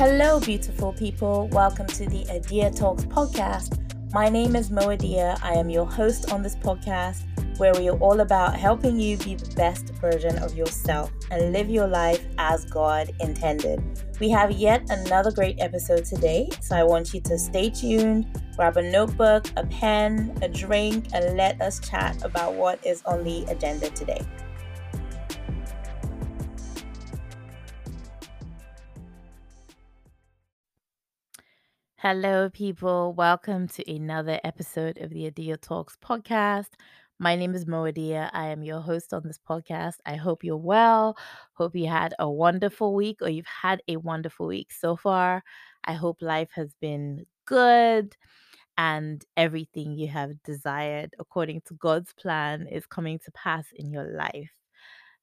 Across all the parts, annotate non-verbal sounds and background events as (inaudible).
Hello, beautiful people. Welcome to the Adia Talks podcast. My name is Mo Adia. I am your host on this podcast, where we are all about helping you be the best version of yourself and live your life as God intended. We have yet another great episode today, so I want you to stay tuned, grab a notebook, a pen, a drink, and let us chat about what is on the agenda today. Hello, people. Welcome to another episode of the Adia Talks podcast. My name is Mo Adia. I am your host on this podcast. I hope you're well. Hope you had a wonderful week or you've had a wonderful week so far. I hope life has been good and everything you have desired according to God's plan is coming to pass in your life.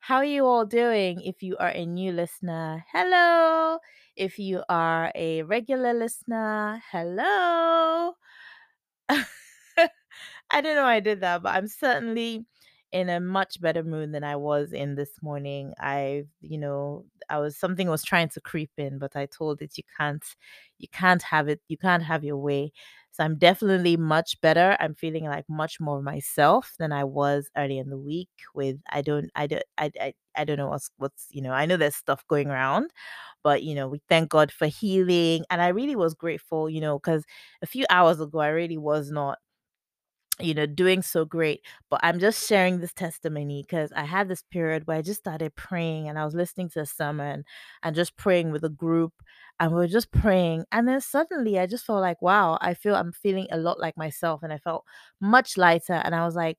How are you all doing? If you are a new listener, hello. If you are a regular listener, hello. (laughs) I don't know I did that, but I'm certainly in a much better mood than I was in this morning. I, you know, I was something was trying to creep in, but I told it you can't, you can't have it, you can't have your way. So I'm definitely much better. I'm feeling like much more myself than I was early in the week. With I don't, I don't, I, I, I don't know what's what's you know. I know there's stuff going around, but you know we thank God for healing, and I really was grateful, you know, because a few hours ago I really was not you know, doing so great. But I'm just sharing this testimony because I had this period where I just started praying and I was listening to a sermon and just praying with a group and we were just praying. And then suddenly I just felt like, wow, I feel I'm feeling a lot like myself and I felt much lighter. And I was like,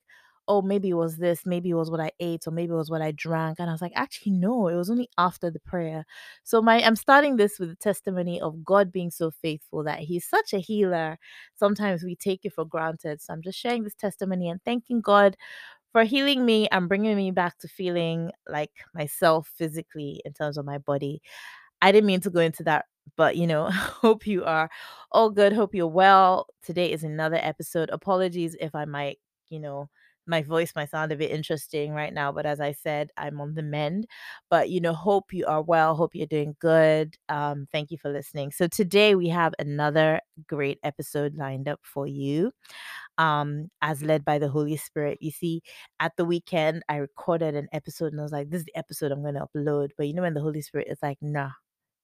oh, maybe it was this, maybe it was what I ate, or maybe it was what I drank. And I was like, actually, no, it was only after the prayer. So my I'm starting this with the testimony of God being so faithful that He's such a healer. Sometimes we take it for granted. So I'm just sharing this testimony and thanking God for healing me and bringing me back to feeling like myself physically in terms of my body. I didn't mean to go into that but you know (laughs) hope you are all good hope you're well today is another episode apologies if i might you know my voice might sound a bit interesting right now, but as I said, I'm on the mend. But you know, hope you are well, hope you're doing good. Um, thank you for listening. So today we have another great episode lined up for you. Um, as led by the Holy Spirit. You see, at the weekend, I recorded an episode and I was like, this is the episode I'm gonna upload. But you know, when the Holy Spirit is like, nah,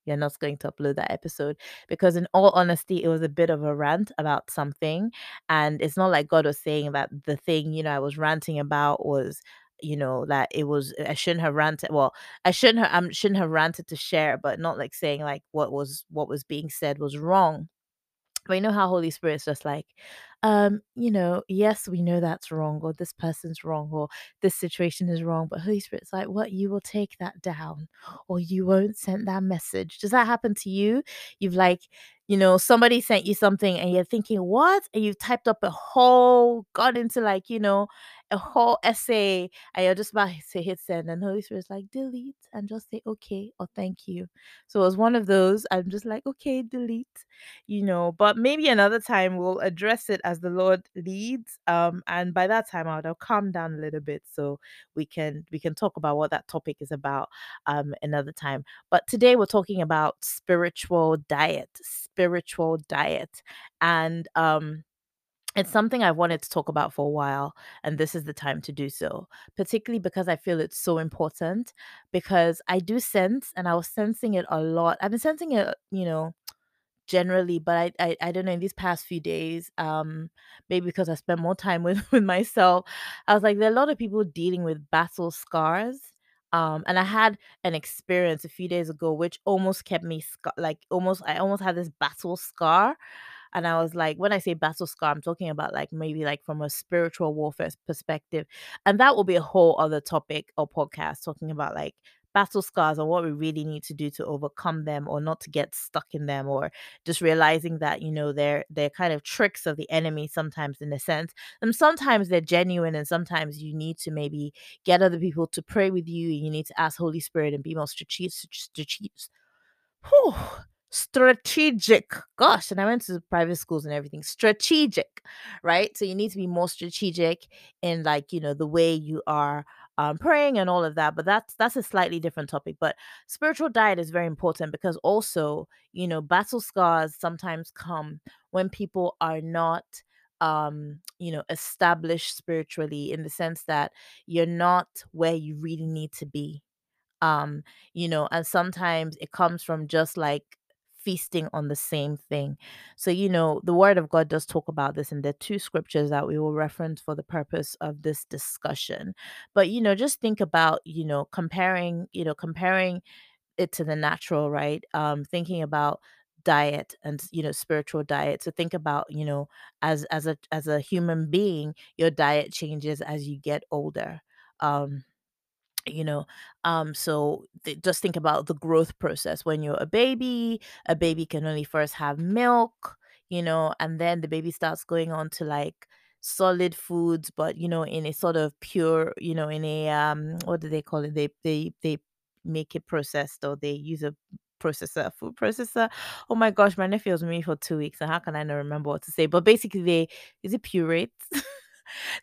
you're not going to upload that episode because in all honesty it was a bit of a rant about something and it's not like god was saying that the thing you know i was ranting about was you know that it was i shouldn't have ranted well i shouldn't have i um, shouldn't have ranted to share but not like saying like what was what was being said was wrong. But you know how Holy Spirit's just like, um, you know, yes, we know that's wrong, or this person's wrong, or this situation is wrong. But Holy Spirit's like, what? You will take that down, or you won't send that message. Does that happen to you? You've like, you know, somebody sent you something and you're thinking, what? And you've typed up a whole, got into like, you know, a whole essay and you're just about to hit send and Holy Spirit's like delete and just say okay or thank you. So it was one of those. I'm just like, okay, delete, you know, but maybe another time we'll address it as the Lord leads. Um, and by that time I would have calmed down a little bit so we can we can talk about what that topic is about um another time. But today we're talking about spiritual diet, spiritual diet. And um it's something I've wanted to talk about for a while, and this is the time to do so, particularly because I feel it's so important. Because I do sense, and I was sensing it a lot. I've been sensing it, you know, generally, but I, I, I don't know, in these past few days, um, maybe because I spent more time (laughs) with, with myself, I was like, there are a lot of people dealing with battle scars. Um, and I had an experience a few days ago, which almost kept me scar- like almost I almost had this battle scar and I was like, when I say battle scar, I'm talking about like maybe like from a spiritual warfare perspective. And that will be a whole other topic or podcast talking about like battle scars and what we really need to do to overcome them or not to get stuck in them or just realizing that you know they're they're kind of tricks of the enemy sometimes in a sense and sometimes they're genuine and sometimes you need to maybe get other people to pray with you you need to ask holy spirit and be more strategic strategic (sighs) whew, strategic. Gosh, and I went to private schools and everything. Strategic, right? So you need to be more strategic in like, you know, the way you are um, praying and all of that. But that's that's a slightly different topic. But spiritual diet is very important because also, you know, battle scars sometimes come when people are not um you know established spiritually in the sense that you're not where you really need to be um you know and sometimes it comes from just like feasting on the same thing. So you know the word of god does talk about this and there are two scriptures that we will reference for the purpose of this discussion. But you know just think about you know comparing you know comparing it to the natural right? Um thinking about diet and you know spiritual diet. So think about you know as as a as a human being your diet changes as you get older. Um you know um so th- just think about the growth process. When you're a baby a baby can only first have milk you know and then the baby starts going on to like solid foods but you know in a sort of pure you know in a um what do they call it? They they they make it processed or they use a processor food processor. Oh my gosh my nephew was with me for two weeks and how can i not remember what to say? But basically they is it purate (laughs)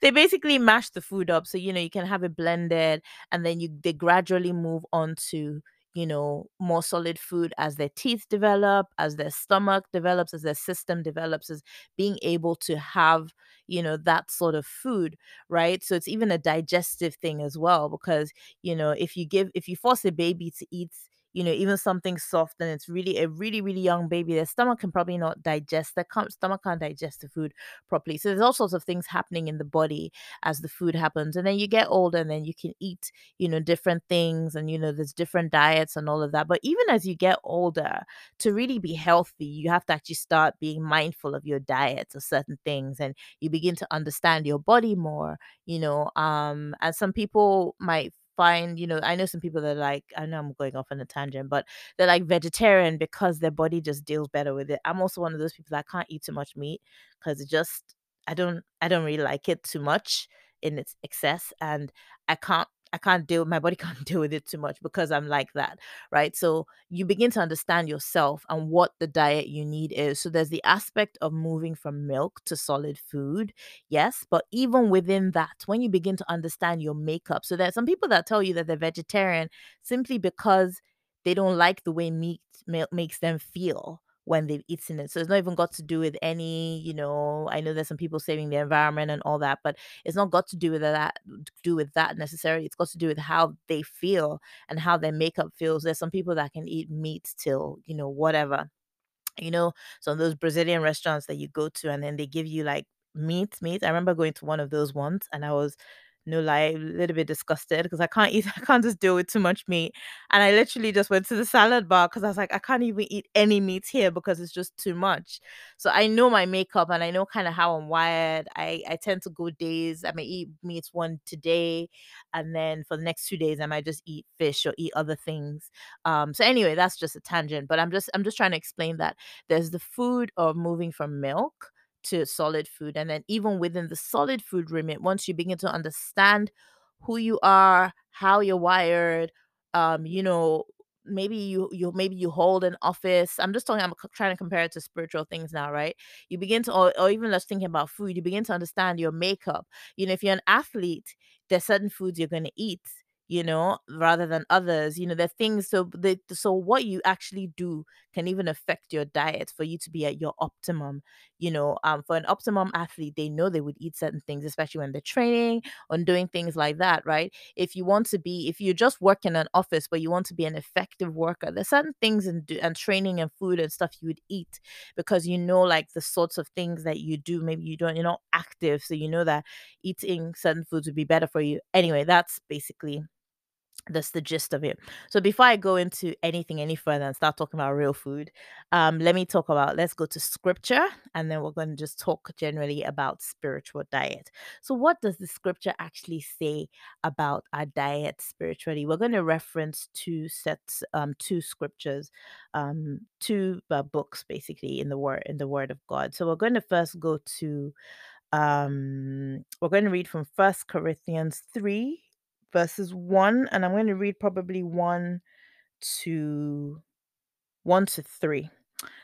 they basically mash the food up so you know you can have it blended and then you they gradually move on to you know more solid food as their teeth develop as their stomach develops as their system develops as being able to have you know that sort of food right? So it's even a digestive thing as well because you know if you give if you force a baby to eat you know even something soft and it's really a really really young baby their stomach can probably not digest their stomach can't digest the food properly. So there's all sorts of things happening in the body as the food happens. And then you get older and then you can eat, you know, different things and, you know, there's different diets and all of that. But even as you get older, to really be healthy, you have to actually start being mindful of your diet of certain things and you begin to understand your body more, you know. Um, and some people might find, you know, I know some people that like, I know I'm going off on a tangent, but they're like vegetarian because their body just deals better with it. I'm also one of those people that can't eat too much meat because it just I don't I don't really like it too much in its excess and I can't I can't deal my body (laughs) can't deal with it too much because I'm like that, right? So you begin to understand yourself and what the diet you need is. So there's the aspect of moving from milk to solid food. Yes, but even within that, when you begin to understand your makeup. So there's some people that tell you that they're vegetarian simply because they don't like the way meat makes them feel when they've eaten it. So it's not even got to do with any, you know, I know there's some people saving the environment and all that, but it's not got to do with that do with that necessarily. It's got to do with how they feel and how their makeup feels. There's some people that can eat meat till, you know, whatever you know, some of those Brazilian restaurants that you go to and then they give you like meat, meat. I remember going to one of those ones and I was no lie, a little bit disgusted because I can't eat, (laughs) I can't just deal with too much meat. And I literally just went to the salad bar because I was like, I can't even eat any meat here because it's just too much. So I know my makeup and I know kind of how I'm wired. I, I tend to go days. I may eat meat one today, and then for the next two days, I might just eat fish or eat other things. Um, so anyway, that's just a tangent. But I'm just I'm just trying to explain that there's the food of moving from milk to solid food. And then even within the solid food remit, once you begin to understand who you are, how you're wired, um, you know, maybe you you maybe you hold an office. I'm just talking, I'm trying to compare it to spiritual things now, right? You begin to or, or even just thinking about food, you begin to understand your makeup. You know, if you're an athlete, there's certain foods you're gonna eat you know, rather than others. You know, the things so the so what you actually do can even affect your diet for you to be at your optimum. You know, um, for an optimum athlete, they know they would eat certain things, especially when they're training or doing things like that, right? If you want to be, if you just work in an office but you want to be an effective worker, there's certain things and and training and food and stuff you would eat because you know like the sorts of things that you do. Maybe you don't, you're not active, so you know that eating certain foods would be better for you. Anyway, that's basically that's the gist of it. So before I go into anything any further and start talking about real food, um, let me talk about let's go to scripture and then we're going to just talk generally about spiritual diet. So what does the scripture actually say about our diet spiritually? We're going to reference two sets, um, two scriptures, um, two uh, books basically in the word in the Word of God. So we're going to first go to um, we're going to read from First Corinthians three verses 1 and I'm going to read probably 1 to 1 to 3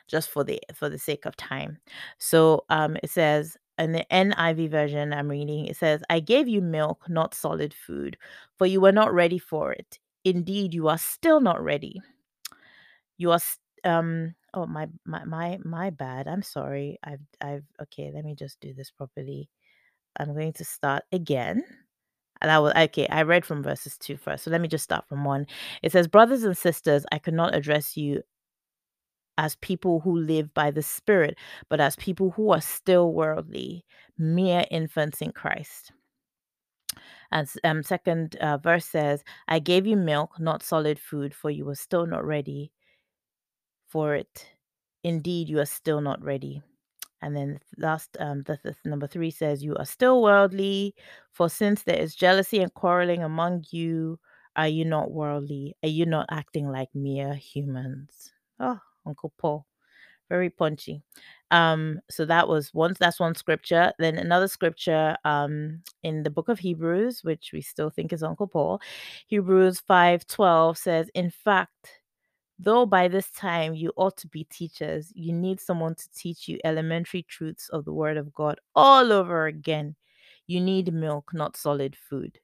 just for the for the sake of time. So um it says in the NIV version I'm reading, it says, I gave you milk, not solid food, for you were not ready for it. Indeed, you are still not ready. You are um oh my my my my bad. I'm sorry. I've I've okay, let me just do this properly. I'm going to start again. I was okay, I read from verses two first. So let me just start from one. It says, Brothers and sisters, I cannot address you as people who live by the Spirit, but as people who are still worldly, mere infants in Christ. And um, second uh, verse says, I gave you milk, not solid food, for you were still not ready for it. Indeed, you are still not ready. And then last, um, the, the number three says, You are still worldly, for since there is jealousy and quarreling among you, are you not worldly? Are you not acting like mere humans? Oh, Uncle Paul very punchy. Um, so that was one that's one scripture. Then another scripture um in the book of Hebrews, which we still think is Uncle Paul, Hebrews 5 12 says, In fact, though by this time you ought to be teachers, you need someone to teach you elementary truths of the word of God all over again. You need milk, not solid food.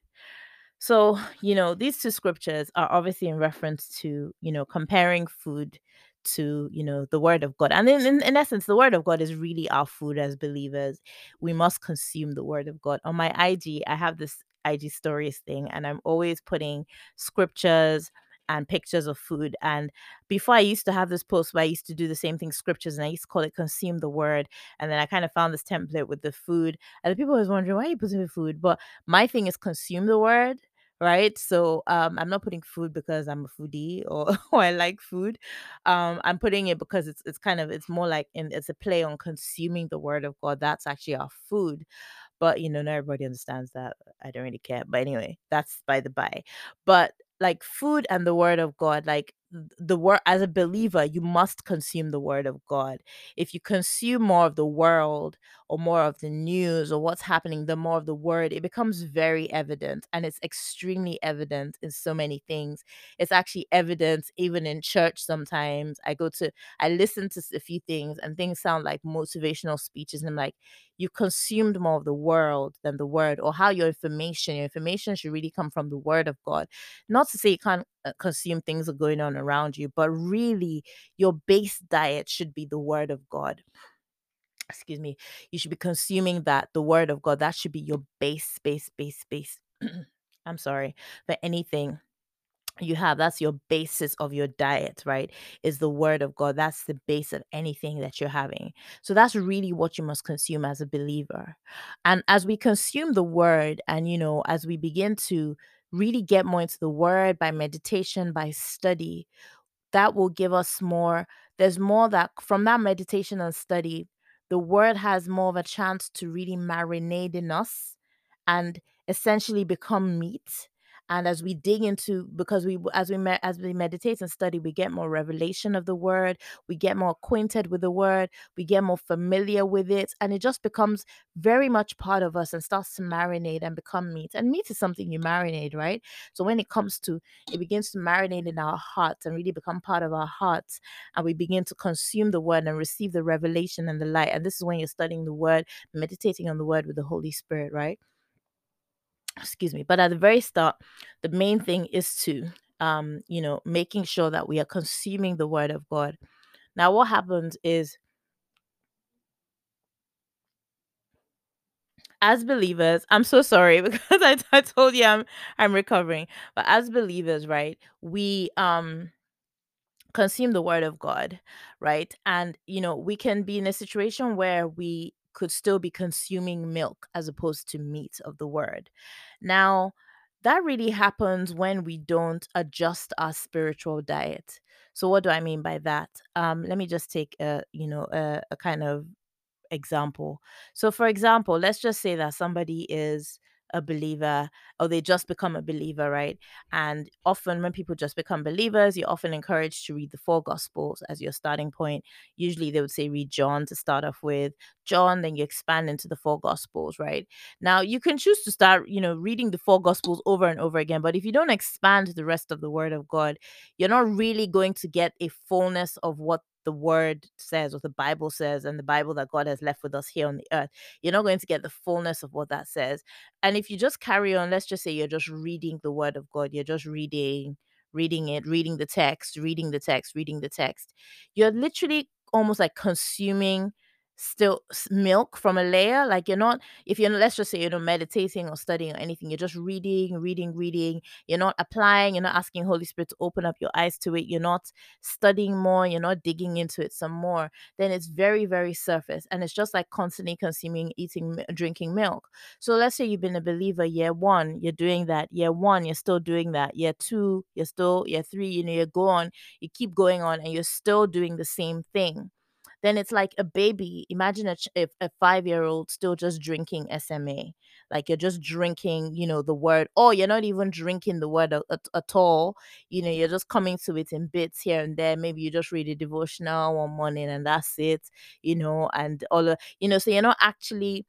So, you know, these two scriptures are obviously in reference to, you know, comparing food to, you know, the word of God. And in, in, in essence, the word of God is really our food as believers. We must consume the word of God. On my IG, I have this IG stories thing, and I'm always putting scriptures and pictures of food. And before I used to have this post where I used to do the same thing, scriptures, and I used to call it consume the word. And then I kind of found this template with the food. And the people was wondering, why are you putting food? But my thing is consume the word right? So um, I'm not putting food because I'm a foodie or, (laughs) or I like food. Um, I'm putting it because it's it's kind of it's more like in it's a play on consuming the word of God. That's actually our food. But you know, not everybody understands that. I don't really care. But anyway, that's by the by. But like food and the word of God, like the word as a believer, you must consume the word of God. If you consume more of the world or more of the news or what's happening, the more of the word, it becomes very evident. And it's extremely evident in so many things. It's actually evident even in church sometimes. I go to I listen to a few things and things sound like motivational speeches. And I'm like, you consumed more of the world than the word or how your information your information should really come from the word of god not to say you can't Uh, consume things are going on around you but really your base diet should be the word of god. Excuse me. You should be consuming that the word of god that should be your base base base base. (clears throat) I'm sorry for anything you have. That's your basis of your diet right is the word of god. That's the base of anything that you're having. So that's really what you must consume as a believer. And as we consume the word and you know as we begin to really get more into the word by meditation by study that will give us more there's more that from that meditation and study the word has more of a chance to really marinate in us and essentially become meat and as we dig into because we as we me- as we meditate and study we get more revelation of the word we get more acquainted with the word we get more familiar with it and it just becomes very much part of us and starts to marinate and become meat. And meat is something you marinate right? So when it comes to it begins to marinate in our hearts and really become part of our hearts and we begin to consume the word and receive the revelation and the light. And this is when you're studying the word meditating on the word with the holy spirit right excuse me but at the very start the main thing is to um you know making sure that we are consuming the word of god now what happens is as believers i'm so sorry (laughs) because I, I told you i'm i'm recovering but as believers right we um consume the word of God, right? And, you know, we can be in a situation where we could still be consuming milk as opposed to meat of the word. Now, that really happens when we don't adjust our spiritual diet. So what do I mean by that? Um let me just take a, you know, a, a kind of example. So, for example, let's just say that somebody is a believer or they just become a believer, right? And often, when people just become believers, you're often encouraged to read the four gospels as your starting point. Usually, they would say read John to start off with, John, then you expand into the four gospels, right? Now, you can choose to start, you know, reading the four gospels over and over again, but if you don't expand the rest of the word of God, you're not really going to get a fullness of what the word says, what the Bible says, and the Bible that God has left with us here on the earth. You're not going to get the fullness of what that says. And if you just carry on, let's just say you're just reading the word of God, you're just reading, reading it, reading the text, reading the text, reading the text, you're literally almost like consuming still milk from a layer like you're not if you're let's just say you're not meditating or studying or anything you're just reading reading reading you're not applying you're not asking holy spirit to open up your eyes to it you're not studying more you're not digging into it some more then it's very very surface and it's just like constantly consuming eating drinking milk. So let's say you've been a believer year one you're doing that year one you're still doing that year two you're still year three you know you go on you keep going on and you're still doing the same thing then it's like a baby. Imagine a, a five year old still just drinking SMA. Like you're just drinking, you know, the word, or you're not even drinking the word at, at, at all. You know, you're just coming to it in bits here and there. Maybe you just read a devotional one morning and that's it, you know, and all of, you know, so you're not actually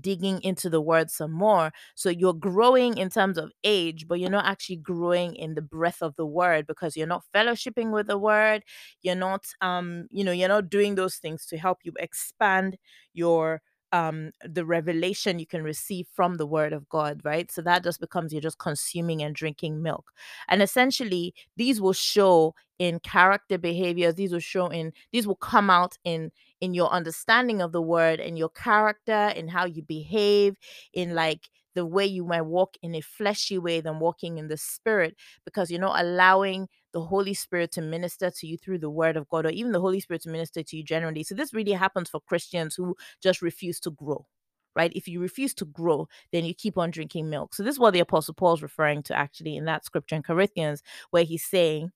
digging into the word some more. So you're growing in terms of age, but you're not actually growing in the breadth of the word because you're not fellowshipping with the word. You're not um, you know, you're not doing those things to help you expand your um the revelation you can receive from the word of God, right? So that just becomes you're just consuming and drinking milk. And essentially these will show in character behaviors, these will show in these will come out in in your understanding of the word and your character in how you behave in like the way you might walk in a fleshy way than walking in the spirit because you're not allowing the holy spirit to minister to you through the word of god or even the holy spirit to minister to you generally. So this really happens for christians who just refuse to grow right? If you refuse to grow then you keep on drinking milk. So this is what the apostle paul's referring to actually in that scripture in corinthians where he's saying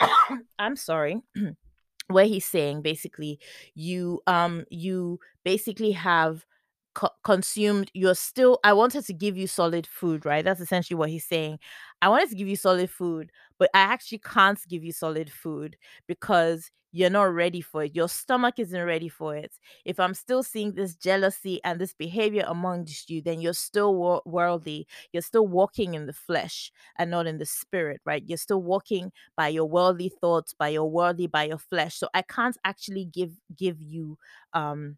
(coughs) i'm sorry (clears throat) where he's saying basically you um you basically have co- consumed you're still i wanted to give you solid food right? That's essentially what he's saying. I wanted to give you solid food but i actually can't give you solid food because you're not ready for it. Your stomach isn't ready for it. If i'm still seeing this jealousy and this behavior amongst you then you're still wor- worldly. You're still walking in the flesh and not in the spirit right? You're still walking by your worldly thoughts by your worldly by your flesh. So i can't actually give give you um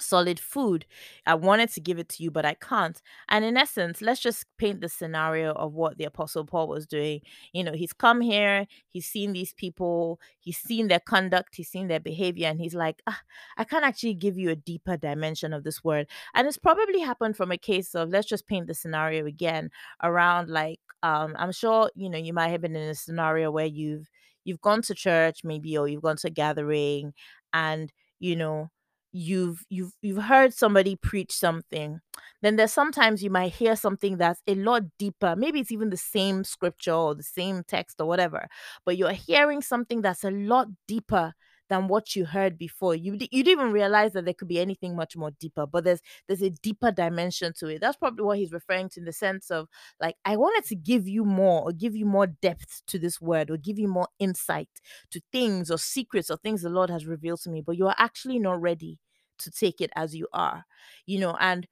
solid food. I wanted to give it to you, but I can't. And in essence, let's just paint the scenario of what the Apostle Paul was doing. You know, he's come here, he's seen these people, he's seen their conduct, he's seen their behavior, and he's like, ah, I can't actually give you a deeper dimension of this word. And it's probably happened from a case of, let's just paint the scenario again around like, um, I'm sure, you know, you might have been in a scenario where you've you've gone to church maybe or you've gone to a gathering and you know you've you've you've heard somebody preach something then there's sometimes you might hear something that's a lot deeper maybe it's even the same scripture or the same text or whatever but you're hearing something that's a lot deeper than what you heard before you you didn't even realize that there could be anything much more deeper but there's there's a deeper dimension to it that's probably what he's referring to in the sense of like i wanted to give you more or give you more depth to this word or give you more insight to things or secrets or things the Lord has revealed to me, but you are actually not ready to take it as you are, you know. And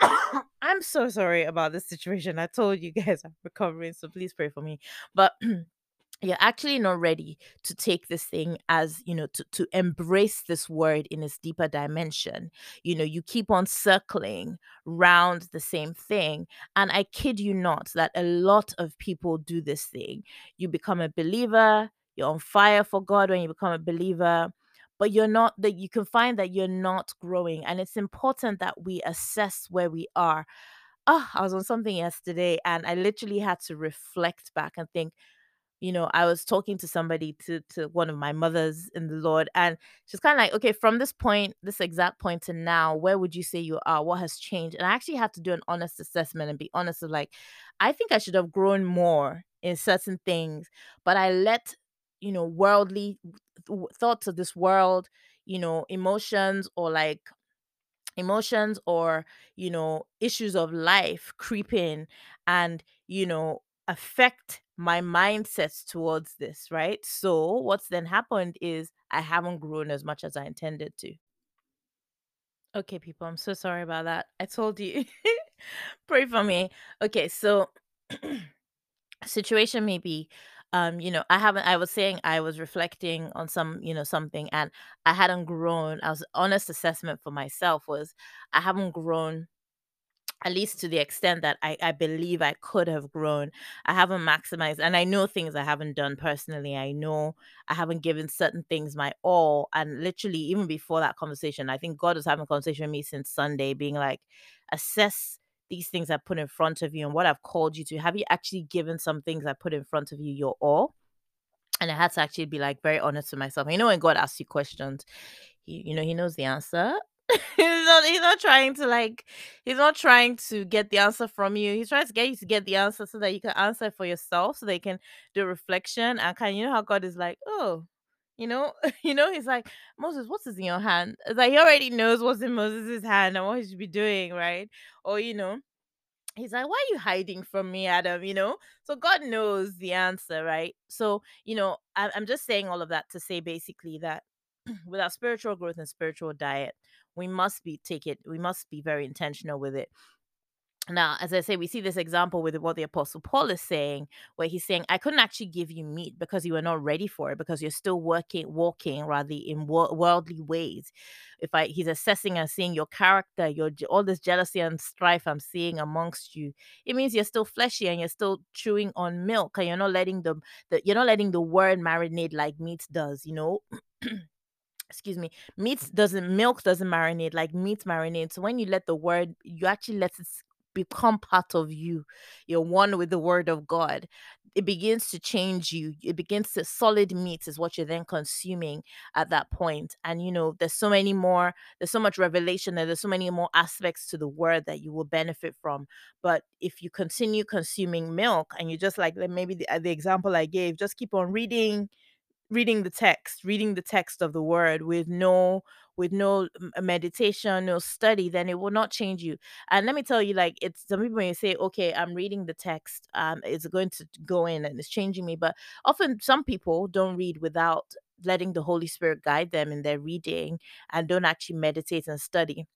(coughs) I'm so sorry about this situation. I told you guys I'm recovering, so please pray for me. But you're actually not ready to take this thing as you know to, to embrace this word in its deeper dimension. You know you keep on circling round the same thing and i kid you not that a lot of people do this thing. You become a believer you're on fire for god when you become a believer but you're not that you can find that you're not growing and it's important that we assess where we are. Oh i was on something yesterday and i literally had to reflect back and think you know, I was talking to somebody to to one of my mothers in the Lord, and she's kind of like, okay, from this point, this exact point to now, where would you say you are? What has changed? And I actually had to do an honest assessment and be honest of like, I think I should have grown more in certain things, but I let you know worldly thoughts of this world, you know, emotions or like emotions or you know issues of life creep in and you know affect my mindsets towards this right? So what's then happened is i haven't grown as much as i intended to. Okay people i'm so sorry about that. I told you. (laughs) Pray for me. Okay so (clears throat) situation may be um, you know, I haven't I was saying I was reflecting on some, you know, something and I hadn't grown. I was honest assessment for myself was I haven't grown at least to the extent that I, I believe I could have grown. I haven't maximized, and I know things I haven't done personally. I know I haven't given certain things my all. And literally, even before that conversation, I think God was having a conversation with me since Sunday, being like, assess these things I put in front of you and what I've called you to. Have you actually given some things I put in front of you your all? And I had to actually be like very honest with myself. You know, when God asks you questions, he, you know, he knows the answer (laughs) he's not he's not trying to like he's not trying to get the answer from you. He's trying to get you to get the answer so that you can answer for yourself, so they can do reflection and can you know how God is like, oh, you know, (laughs) you know, he's like, Moses, what's in your hand? It's like he already knows what's in Moses' hand and what he should be doing, right? Or you know, he's like, why are you hiding from me, Adam? You know, so God knows the answer, right? So, you know, I, I'm just saying all of that to say basically that (clears throat) with our spiritual growth and spiritual diet, we must be take it, we must be very intentional with it. Now, as I say, we see this example with what the Apostle Paul is saying, where he's saying, I couldn't actually give you meat because you were not ready for it, because you're still working, walking rather in wor- worldly ways. If I, he's assessing and seeing your character, your all this jealousy and strife I'm seeing amongst you, it means you're still fleshy and you're still chewing on milk, and you're not letting the, the you're not letting the word marinate like meat does, you know. (clears throat) excuse me meat doesn't milk doesn't marinate like meat marinates so when you let the word you actually let it become part of you. You're one with the word of god. It begins to change you. It begins to solid meat is what you're then consuming at that point. And you know there's so many more there's so much revelation there's so many more aspects to the word that you will benefit from. But if you continue consuming milk and you just like like maybe the, uh, the example i gave just keep on reading reading the text reading the text of the word with no with no meditation no study then it will not change you. And let me tell you like it's some people may say okay i'm reading the text um it's going to go in and it's changing me but often some people don't read without letting the holy spirit guide them in their reading and don't actually meditate and study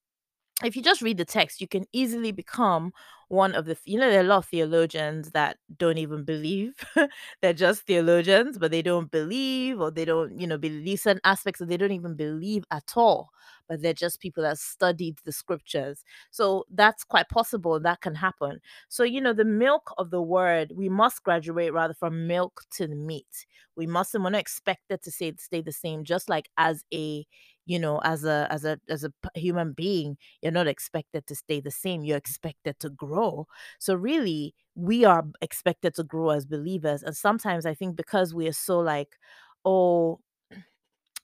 if you just read the text, you can easily become one of the, you know, there are a lot of theologians that don't even believe. (laughs) They're just theologians, but they don't believe or they don't, you know, believe certain aspects or they don't even believe at all. But they're just people that studied the scriptures. So that's quite possible. That can happen. So, you know, the milk of the word, we must graduate rather from milk to the meat. We mustn't, we're not expected to say stay the same, just like as a, you know, as a as a as a human being you're not expected to stay the same. You're expected to grow. So, really, we are expected to grow as believers. And sometimes I think because we are so like, oh,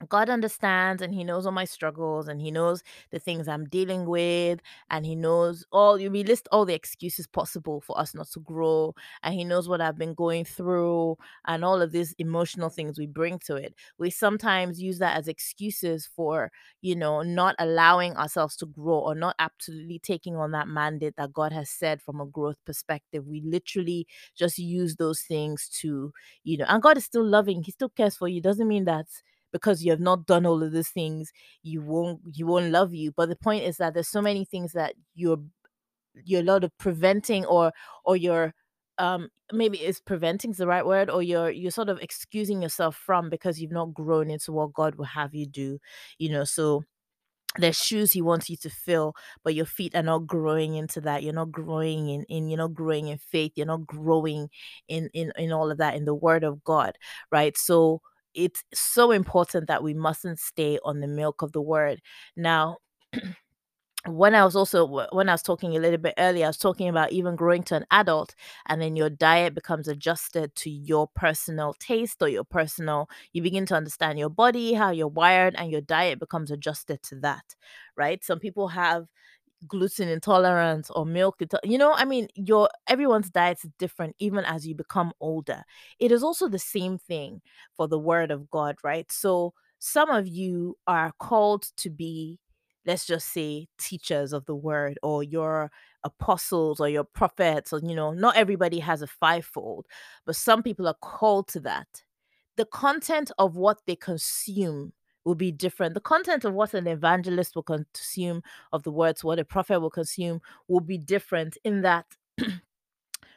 God understands and He knows all my struggles and He knows the things I'm dealing with and He knows all you we list all the excuses possible for us not to grow and He knows what I've been going through and all of these emotional things we bring to it. We sometimes use that as excuses for, you know, not allowing ourselves to grow or not absolutely taking on that mandate that God has said from a growth perspective. We literally just use those things to, you know, and God is still loving, He still cares for you. Doesn't mean that because you have not done all of these things you won't you won't love you. But the point is that there's so many things that you're you're a lot of preventing or or you're um maybe is preventing is the right word or you're you're sort of excusing yourself from because you've not grown into what god will have you do you know? So there's shoes he wants you to fill but your feet are not growing into that. You're not growing in, in you're not growing in faith. You're not growing in in in all of that in the word of god right? So it's so important that we mustn't stay on the milk of the word now (clears throat) when I was also when I was talking a little bit earlier, I was talking about even growing to an adult, and then your diet becomes adjusted to your personal taste or your personal. You begin to understand your body, how you're wired, and your diet becomes adjusted to that, right? Some people have gluten intolerance or milk you know i mean your everyone's diet is different even as you become older. It is also the same thing for the word of god right? So some of you are called to be let's just say teachers of the word or your apostles or your prophets or you know not everybody has a fivefold but some people are called to that. The content of what they consume will be different. The content of what an evangelist will consume of the words, what a prophet will consume, will be different in that (clears throat)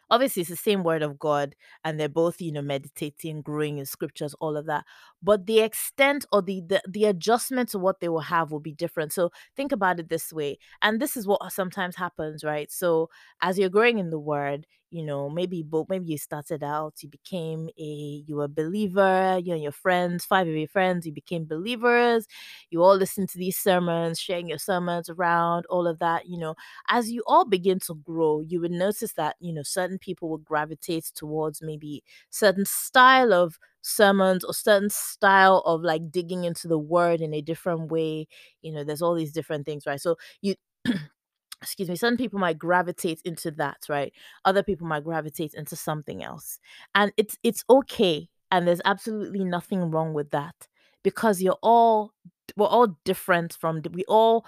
obviously it's the same word of God and they're both, you know, meditating, growing in scriptures, all of that. But the extent or the, the the adjustment to what they will have will be different. So think about it this way. And this is what sometimes happens, right? So as you're growing in the word, you know maybe both maybe you started out you became a you were a believer you and your friends five of your friends you became believers you all listened to these sermons sharing your sermons around all of that you know. As you all begin to grow you would notice that you know certain people will gravitate towards maybe certain style of sermons or certain style of like digging into the word in a different way you know there's all these different things right? So you (clears throat) excuse me some people might gravitate into that right other people might gravitate into something else and it's it's okay and there's absolutely nothing wrong with that because you're all we're all different from we all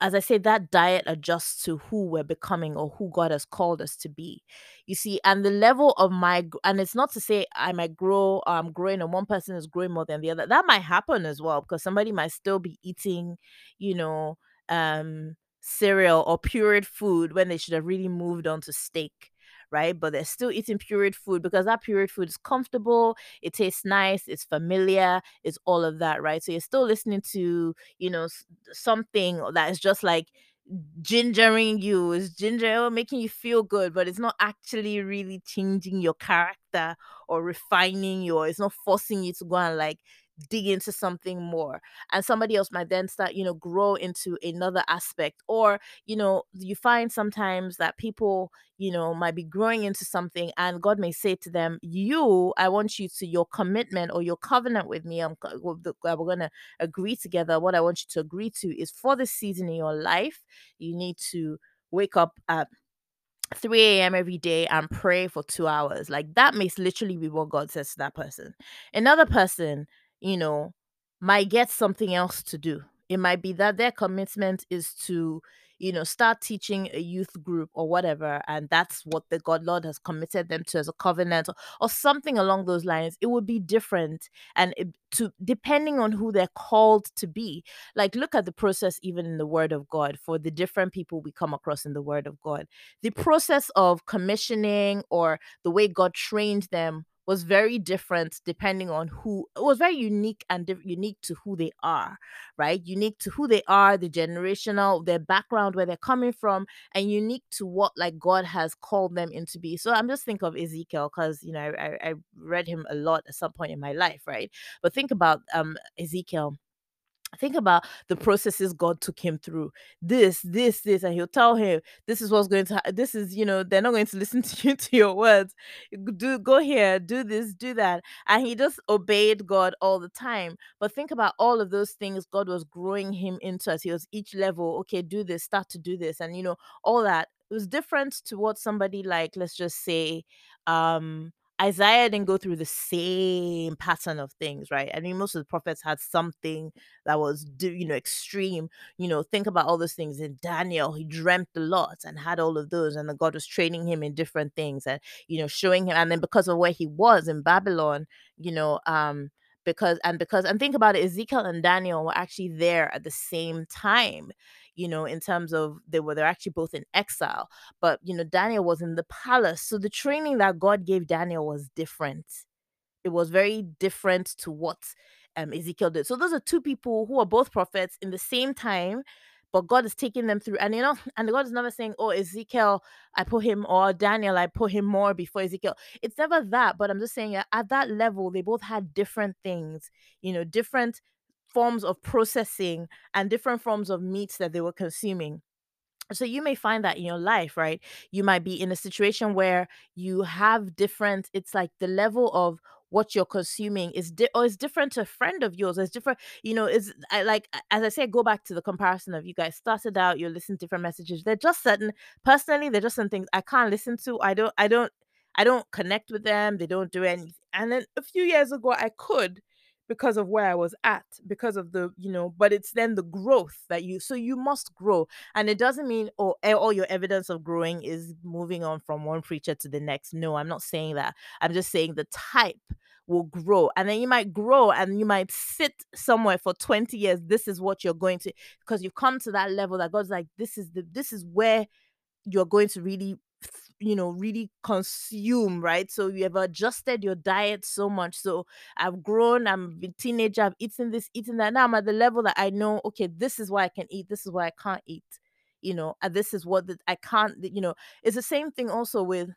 as I say, that diet adjusts to who we're becoming or who God has called us to be. You see, and the level of my and it's not to say I might grow, I'm growing, and one person is growing more than the other. That might happen as well because somebody might still be eating, you know, um cereal or pureed food when they should have really moved on to steak right? But they're still eating pureed food because that pureed food is comfortable, it tastes nice, it's familiar, it's all of that, right? So you're still listening to, you know, something that is just like gingering you, is ginger oh, making you feel good, but it's not actually really changing your character or refining you, or it's not forcing you to go and like dig into something more and somebody else might then start you know grow into another aspect or you know you find sometimes that people you know might be growing into something and god may say to them you i want you to your commitment or your covenant with me i'm we're to agree together what i want you to agree to is for this season in your life you need to wake up at 3 a.m. every day and pray for two hours. Like that may literally be what God says to that person. Another person you know, might get something else to do. It might be that their commitment is to, you know, start teaching a youth group or whatever, and that's what the God Lord has committed them to as a covenant or, or something along those lines. It would be different, and it, to depending on who they're called to be. Like, look at the process even in the Word of God for the different people we come across in the Word of God. The process of commissioning or the way God trained them was very different depending on who it was very unique and di- unique to who they are right? Unique to who they are the generational their background where they're coming from and unique to what like god has called them into be. So i'm just think of ezekiel because you know I, I read him a lot at some point in my life right? But think about um ezekiel think about the processes God took him through. This, this, this, and he'll tell him, "This is what's going to. This is, you know, they're not going to (laughs) listen to you to your words. Do go here, do this, do that." And he just obeyed God all the time. But think about all of those things God was growing him into as he was each level. Okay, do this, start to do this, and you know all that. It was different to what somebody like, let's just say, um Isaiah didn't go through the same pattern of things, right? I mean, most of the prophets had something that was, you know, extreme. You know, think about all those things. In Daniel, he dreamt a lot and had all of those, and the God was training him in different things and, you know, showing him. And then because of where he was in Babylon, you know, um, because and because and think about it, Ezekiel and Daniel were actually there at the same time you know, in terms of they were they're actually both in exile. But you know, Daniel was in the palace. So the training that God gave Daniel was different. It was very different to what um, Ezekiel did. So those are two people who are both prophets in the same time, but God is taking them through. And you know, and God is never saying, Oh, Ezekiel, I put him, or Daniel, I put him more before Ezekiel. It's never that, but I'm just saying at that level, they both had different things, you know, different forms of processing and different forms of meats that they were consuming. So you may find that in your life, right? You might be in a situation where you have different, it's like the level of what you're consuming is di- or is different to a friend of yours. It's different, you know, is I like as I say, go back to the comparison of you guys started out, you're listening to different messages. They're just certain personally, they're just some things I can't listen to. I don't I don't I don't connect with them. They don't do anything. And then a few years ago I could because of where I was at, because of the, you know, but it's then the growth that you, so you must grow. And it doesn't mean, oh, eh, all your evidence of growing is moving on from one preacher to the next. No, I'm not saying that. I'm just saying the type will grow. And then you might grow and you might sit somewhere for 20 years. This is what you're going to, because you've come to that level that God's like, this is the, this is where you're going to really you know really consume right so you have adjusted your diet so much so i've grown i'm a teenager i've eaten this eating that now i'm at the level that i know okay this is what i can eat this is what i can't eat you know and this is what the, i can't you know it's the same thing also with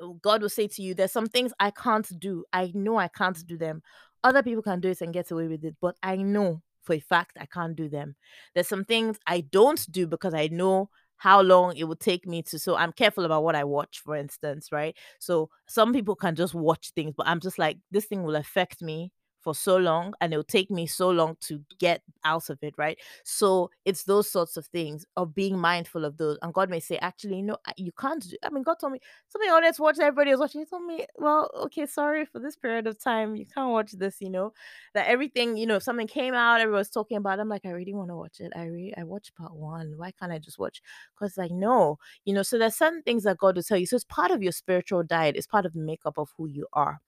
oh, God will say to you, There's some things I can't do. I know I can't do them. Other people can do it and get away with it, but I know for a fact I can't do them. There's some things I don't do because I know how long it would take me to. So I'm careful about what I watch, for instance, right? So some people can just watch things, but I'm just like, this thing will affect me for so long and it'll take me so long to get out of it right? So it's those sorts of things of being mindful of those and god may say actually no you can't do i mean god told me something i wanted to watch everybody was watching he told me well okay sorry for this period of time you can't watch this you know? That everything you know if something came out everyone's talking about it, i'm like i really want to watch it i really i watched part one why can't i just watch? Because like no you know so there's certain things that god will tell you so it's part of your spiritual diet it's part of the makeup of who you are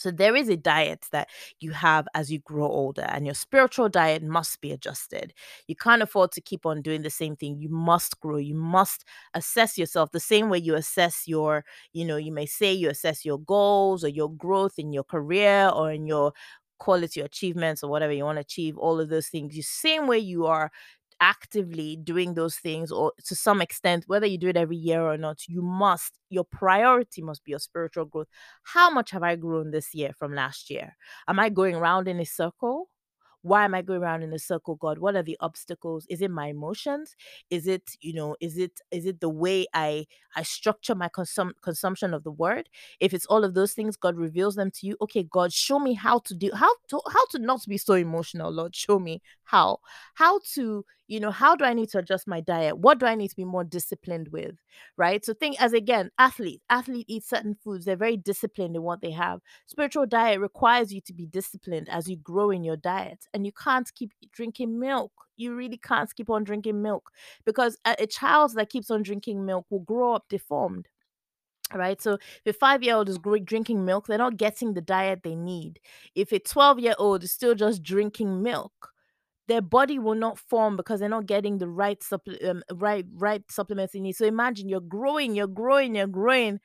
so there is a diet that you have as you grow older, and your spiritual diet must be adjusted. You can't afford to keep on doing the same thing. You must grow. You must assess yourself the same way you assess your, you know, you may say you assess your goals or your growth in your career or in your quality achievements or whatever you want to achieve, all of those things. The same way you are actively doing those things or to some extent whether you do it every year or not you must your priority must be your spiritual growth. How much have i grown this year from last year? Am i going around in a circle? Why am i going around in a circle god? What are the obstacles? Is it my emotions? Is it you know is it is it the way i i structure my consum- consumption of the word? If it's all of those things god reveals them to you okay god show me how to do how to how to not be so emotional lord show me how. How to you know how do i need to adjust my diet? What do i need to be more disciplined with? Right? So think as again athlete athlete eat certain foods they're very disciplined in what they have. Spiritual diet requires you to be disciplined as you grow in your diet and you can't keep drinking milk. You really can't keep on drinking milk because a, a child that keeps on drinking milk will grow up deformed. Right? So if a five year old is drinking milk they're not getting the diet they need. If a 12 year old is still just drinking milk their body will not form because they're not getting the right supple- um, right right supplements they need. So imagine you're growing, you're growing, you're growing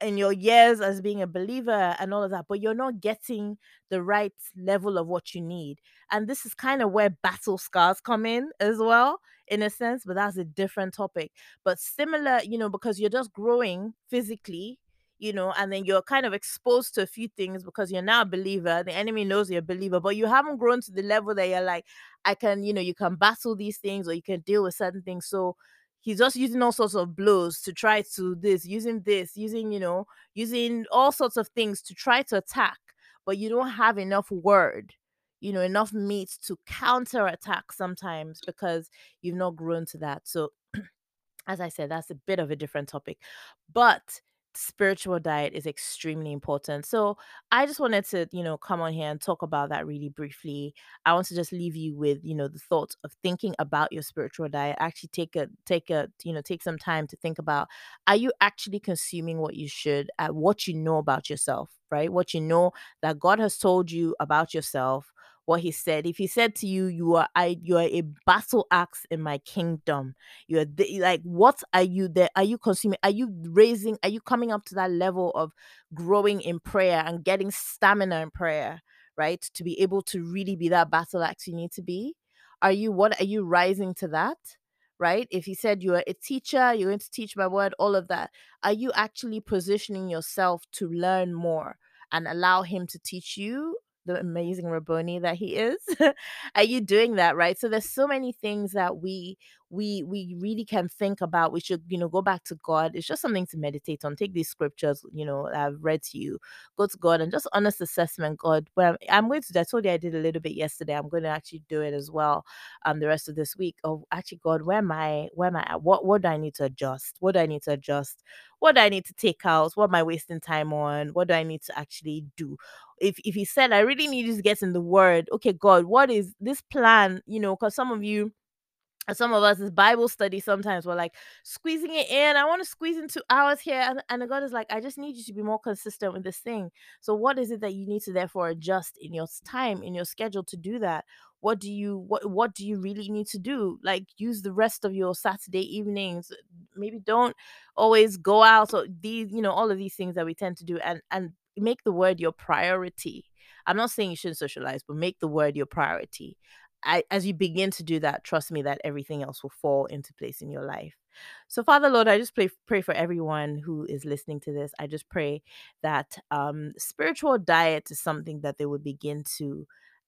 in your years as being a believer and all of that, but you're not getting the right level of what you need. And this is kind of where battle scars come in as well, in a sense, but that's a different topic. But similar, you know, because you're just growing physically you know, and then you're kind of exposed to a few things because you're now a believer. The enemy knows you're a believer, but you haven't grown to the level that you're like, I can, you know, you can battle these things or you can deal with certain things. So he's just using all sorts of blows to try to this, using this, using, you know, using all sorts of things to try to attack, but you don't have enough word you know enough meat to counter attack sometimes because you've not grown to that so (clears throat) as i said that's a bit of a different topic but spiritual diet is extremely important. So I just wanted to, you know, come on here and talk about that really briefly. I want to just leave you with, you know, the thought of thinking about your spiritual diet. Actually take a take a, you know, take some time to think about are you actually consuming what you should at what you know about yourself, right? What you know that God has told you about yourself what he said. If he said to you, "You are I, you are a battle axe in my kingdom," you are like, what are you there? Are you consuming? Are you raising? Are you coming up to that level of growing in prayer and getting stamina in prayer, right? To be able to really be that battle axe you need to be. Are you what? Are you rising to that? Right? If he said you are a teacher, you're going to teach my word, all of that. Are you actually positioning yourself to learn more? and allow him to teach you the amazing Rabboni that he is. (laughs) Are you doing that right? So there's so many things that we we we really can think about. We should, you know, go back to God. It's just something to meditate on. Take these scriptures, you know, I've read to you. Go to God and just honest assessment. God, well, I'm going to. I told you I did a little bit yesterday. I'm going to actually do it as well. Um, the rest of this week. Oh, actually, God, where am I? Where am I? At? What what do I need to adjust? What do I need to adjust? What do I need to take out? What am I wasting time on? What do I need to actually do? If if He said I really need you to get in the Word, okay, God, what is this plan? You know, because some of you some of us is Bible study sometimes we're like squeezing it in. I want to squeeze in two hours here. And, and God is like, I just need you to be more consistent with this thing. So what is it that you need to therefore adjust in your time, in your schedule to do that? What do you what what do you really need to do? Like use the rest of your Saturday evenings. Maybe don't always go out. So these, you know, all of these things that we tend to do and and make the word your priority. I'm not saying you shouldn't socialize, but make the word your priority. I, as you begin to do that, trust me that everything else will fall into place in your life. So, Father Lord, I just pray pray for everyone who is listening to this. I just pray that um, spiritual diet is something that they would begin to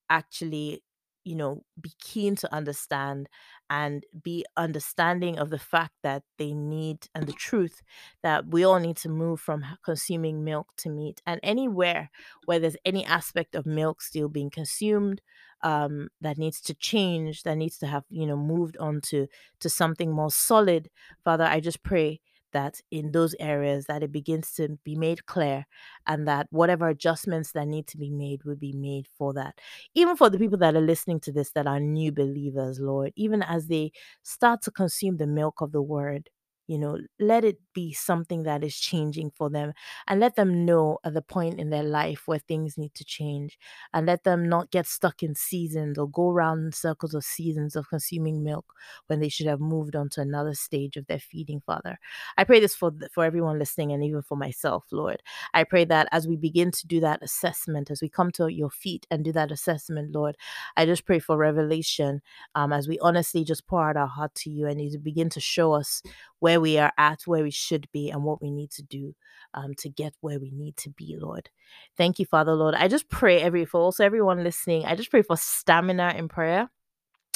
actually you know be keen to understand and be understanding of the fact that they need and the truth that we all need to move from consuming milk to meat and anywhere where there's any aspect of milk still being consumed um, that needs to change that needs to have you know moved on to to something more solid father i just pray that in those areas that it begins to be made clear and that whatever adjustments that need to be made will be made for that. Even for the people that are listening to this that are new believers lord even as they start to consume the milk of the word you know let it be something that is changing for them and let them know at the point in their life where things need to change and let them not get stuck in seasons or go around in circles of seasons of consuming milk when they should have moved on to another stage of their feeding father. I pray this for for everyone listening and even for myself lord. I pray that as we begin to do that assessment as we come to your feet and do that assessment lord i just pray for revelation um, as we honestly just pour out our heart to you and you begin to show us where we are at, where we should be, and what we need to do um, to get where we need to be, Lord. Thank you, Father, Lord. I just pray every for also everyone listening. I just pray for stamina in prayer.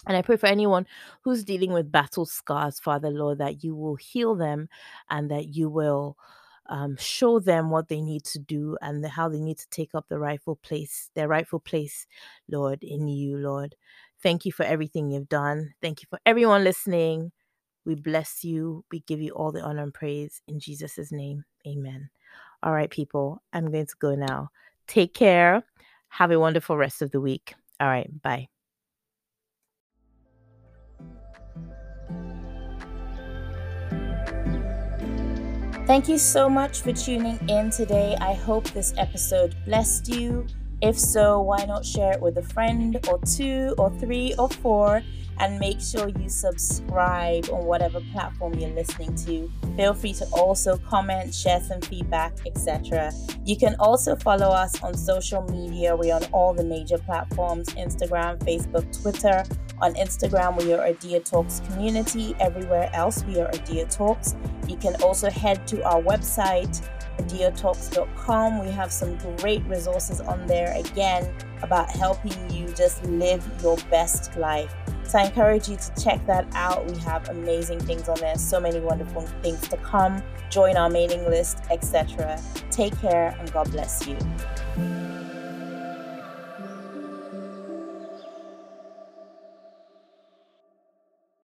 And I pray for anyone who's dealing with battle scars, Father Lord, that you will heal them and that you will um, show them what they need to do and the, how they need to take up the rightful place, their rightful place, Lord, in you, Lord. Thank you for everything you've done. Thank you for everyone listening. We bless you. We give you all the honor and praise in Jesus' name. Amen. All right, people, I'm going to go now. Take care. Have a wonderful rest of the week. All right, bye. Thank you so much for tuning in today. I hope this episode blessed you. If so, why not share it with a friend or two or three or four? And make sure you subscribe on whatever platform you're listening to. Feel free to also comment, share some feedback, etc. You can also follow us on social media. We're on all the major platforms Instagram, Facebook, Twitter. On Instagram, we are Dear Talks community. Everywhere else, we are Dear Talks. You can also head to our website, deartalks.com. We have some great resources on there again about helping you just live your best life. So I encourage you to check that out. We have amazing things on there, so many wonderful things to come. Join our mailing list, etc. Take care and God bless you.